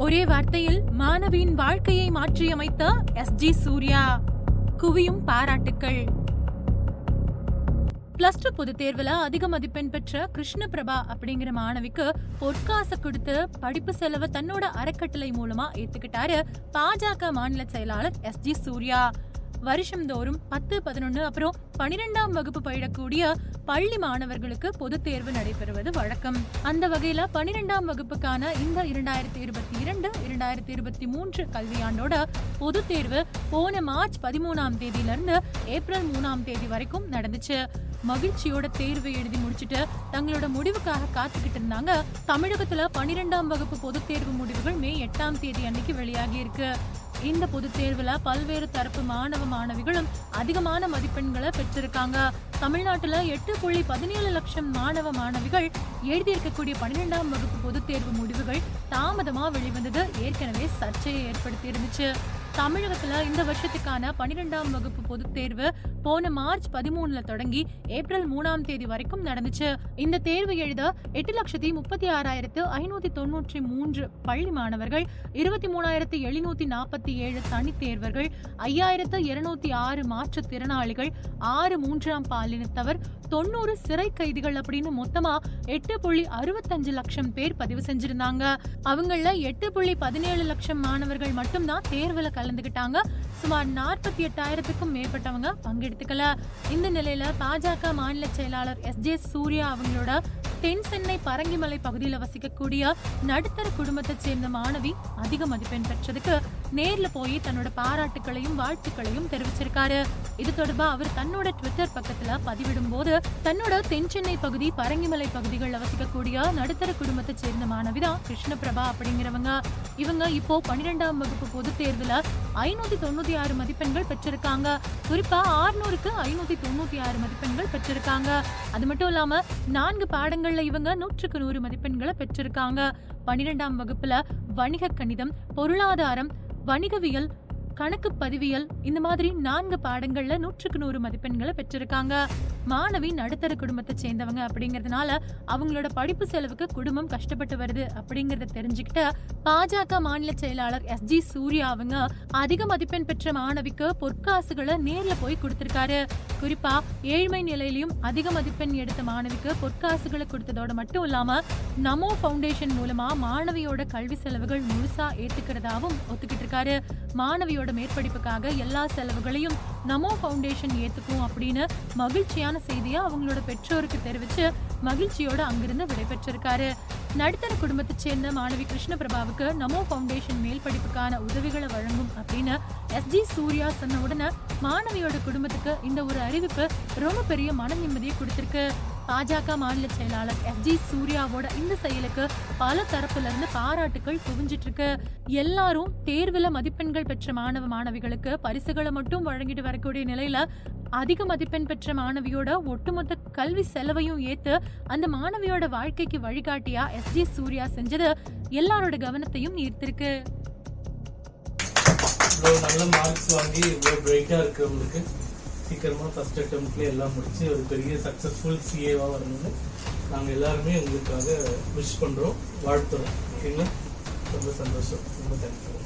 ஒரே வார்த்தையில் மாணவியின் வாழ்க்கையை மாற்றியமைத்த எஸ் ஜி சூர்யா. குவியும் பாராட்டுக்கள். பிளஸ் டூ பொதுத் தேர்வுல அதிக மதிப்பெண் பெற்ற கிருஷ்ண பிரபா அப்படிங்கிற மாணவிக்கு பொற்காசு கொடுத்து படிப்பு செலவை தன்னோட அறக்கட்டளை மூலமா ஏத்துக்கிட்டாரு பாஜக மாநில செயலாளர் எஸ் ஜி சூர்யா. வருஷம்தோறும் பத்து பதினொன்னு அப்புறம் பனிரெண்டாம் வகுப்பு பயிலக்கூடிய பள்ளி மாணவர்களுக்கு பொதுத் தேர்வு நடைபெறுவது வழக்கம். அந்த வகையில பனிரெண்டாம் வகுப்புக்கான இந்த இரண்டாயிரத்தி இருபத்தி இரண்டு இரண்டாயிரத்தி இருபத்தி மூன்று கல்வியாண்டோட பொதுத் தேர்வு போன மார்ச் பதிமூணாம் தேதியில இருந்து ஏப்ரல் மூணாம் தேதி வரைக்கும் நடந்துச்சு. மகிழ்ச்சியோட தேர்வு எழுதி முடிச்சிட்டு தங்களோட முடிவுக்காக காத்துக்கிட்டு இருந்தாங்க. தமிழகத்துல பனிரெண்டாம் வகுப்பு பொதுத் தேர்வு முடிவுகள் மே எட்டாம் தேதி அன்னைக்கு வெளியாகி இருக்கு. இந்த பொதுத் தேர்வுல பல்வேறு தரப்பு மாணவ மாணவிகளும் அதிகமான மதிப்பெண்களை பெற்றிருக்காங்க. தமிழ்நாட்டுல எட்டு புள்ளி பதினேழு லட்சம் மாணவ மாணவிகள் எழுதியிருக்கக்கூடிய பன்னிரெண்டாம் வகுப்பு பொதுத் தேர்வு முடிவுகள் தாமதமா வெளிவந்தது. ஏற்கனவே சர்ச்சையை ஏற்படுத்தி இருந்துச்சு தமிழகத்துல இந்த வருஷத்துக்கான பன்னிரெண்டாம் வகுப்பு பொதுத் தேர்வு போன மார்ச் பதிமூணுல தொடங்கி ஏப்ரல் மூணாம் தேதி வரைக்கும் நடந்துச்சு. இந்த தேர்வு எழுத எட்டு லட்சத்தி முப்பத்தி ஆறாயிரத்து ஐநூத்தி தொன்னூற்றி மூன்று பள்ளி மாணவர்கள் இருபத்தி மூணாயிரத்து எழுநூத்தி நாற்பத்தி ஏழு தனி தேர்வர்கள் ஐயாயிரத்து இருநூத்தி ஆறு மாற்றுத்திறனாளிகள் ஆறு மூன்றாம் பாலினத்தவர் தொண்ணூறு சிறை கைதிகள் அப்படின்னு மொத்தமா எட்டு புள்ளி அறுபத்தஞ்சு லட்சம் பேர் பதிவு செஞ்சிருந்தாங்க. அவங்கள எட்டு புள்ளி பதினேழு லட்சம் மாணவர்கள் மட்டும்தான் தேர்வுல கலந்துகிட்டாங்க. சுமார் நாற்பத்தி எட்டாயிரத்துக்கும் மேற்பட்டவங்க பங்கெடுத்துக்கல. இந்த நிலையில பாஜக மாநில செயலாளர் எஸ் ஜே சூர்யா அவங்களோட தென் சென்னை பரங்கிமலை பகுதியில வசிக்கக்கூடிய நடுத்தர குடும்பத்தை சேர்ந்த மாணவி அதிக மதிப்பெண் பெற்றதுக்கு நேர்ல போய் தன்னோட பாராட்டுகளையும் வாழ்த்துக்களையும் தெரிவிச்சிருக்காரு. இது தொடர்பா அவர் தன்னோட ட்விட்டர் பக்கத்துல பதிவிடும் போது தன்னோட தென் சென்னை பகுதி பரங்கிமலை பகுதிகளில் வசிக்கக்கூடிய நடுத்தர குடும்பத்தை சேர்ந்த மாணவி தான் கிருஷ்ணபிரபா அப்படிங்கிறவங்க. இவங்க இப்போ பன்னிரெண்டாம் வகுப்பு பொதுத் தேர்வுல ஐநூத்தி தொண்ணூத்தி ஆறு மதிப்பெண்கள் பெற்றிருக்காங்க. குறிப்பா ஆறுநூறுக்கு ஐநூத்தி தொண்ணூத்தி ஆறு மதிப்பெண்கள் பெற்றிருக்காங்க. அது மட்டும் இல்லாம நான்கு பாடங்கள்ல இவங்க நூற்றுக்கு நூறு மதிப்பெண்களை பெற்றிருக்காங்க. பன்னிரெண்டாம் வகுப்புல வணிக கணிதம் பொருளாதாரம் வணிகவியல் கணக்கு பதிவியல் இந்த மாதிரி நான்கு பாடங்கள்ல நூற்றுக்கு நூறு மதிப்பெண்களை பெற்றிருக்காங்க. மாணவி நடுத்தர குடும்பத்தை சேர்ந்தவங்க அப்படிங்கறதுனால அவங்களோட படிப்பு செலவுக்கு குடும்பம் கஷ்டப்பட்டு வருது அப்படிங்கறத தெரிஞ்சுக்கிட்ட பாஜக மாநில செயலாளர் எஸ் ஜி சூர்யா அவங்க அதிக மதிப்பெண் பெற்ற மாணவிக்கு பொற்காசுகளை நேர்ல போய் கொடுத்திருக்காரு. குறிப்பா ஏழ்மை நிலையிலும் அதிக மதிப்பெண் எடுத்த மாணவிக்கு பொற்காசுகளை கொடுத்ததோட மட்டும் இல்லாம நமோ ஃபவுண்டேஷன் மூலமா மாணவியோட கல்வி செலவுகள் முழுசா ஏத்துக்கிறதாவும் ஒத்துக்கிட்டு இருக்காரு. மாணவியோட மேற்படிப்புக்காக எல்லா செலவுகளையும் நமோ ஃபவுண்டேஷன் ஏத்துக்கும் அப்படின்னு மகிழ்ச்சியான செய்தியை அவங்களோட பெற்றோருக்கு தெரிவிச்சு மகிழ்ச்சியோட அங்கிருந்து விடைபெற்றிருக்காரு. நடுத்தர குடும்பத்தை சேர்ந்த மாணவி கிருஷ்ணபிரபாவுக்கு நமோ ஃபவுண்டேஷன் மேல் படிப்புக்கான உதவிகளை வழங்கும் அப்படின்னு எஸ் ஜி சூர்யா சொன்ன உடனே மாணவியோட குடும்பத்துக்கு இந்த ஒரு அறிவிப்பு ரொம்ப பெரிய மன நிம்மதியை கொடுத்திருக்கு. பாஜக மாநில செயலாளர் எஸ் ஜி சூர்யாவோட இந்த செயலுக்கு பல தரப்புல இருந்து பாராட்டுகள் குவிஞ்சிட்டு இருக்கு எல்லாரும் தேர்வுல மதிப்பெண்கள் பெற்ற மாணவ மாணவிகளுக்கு பரிசுகளை மட்டும் வழங்கிட்டு வரக்கூடிய நிலையில அதிக மதிப்பெண் பெற்ற மாணவியோட ஒட்டுமொத்த கல்வி செலவையும் ஏத்து அந்த மாணவியோட வாழ்க்கைக்கு வழிகாட்டியா எஸ் ஜி சூர்யா செஞ்சது எல்லாரோட கவனத்தையும் ஈர்த்திருக்கு. நல்ல மார்க்ஸ் வாங்கி இவ்வளோ பிரைட்டாக இருக்கிறவங்களுக்கு சீக்கிரமாக ஃபஸ்ட் அட்டம்ப்ட்லேயே எல்லாம் முடித்து ஒரு பெரிய சக்ஸஸ்ஃபுல் சிஏவாக வரணும்னு நாங்கள் எல்லாருமே உங்களுக்காக விஷ் பண்ணுறோம் வாழ்த்துறோம். ஓகேங்களா? ரொம்ப சந்தோஷம். ரொம்ப தேங்க்யூ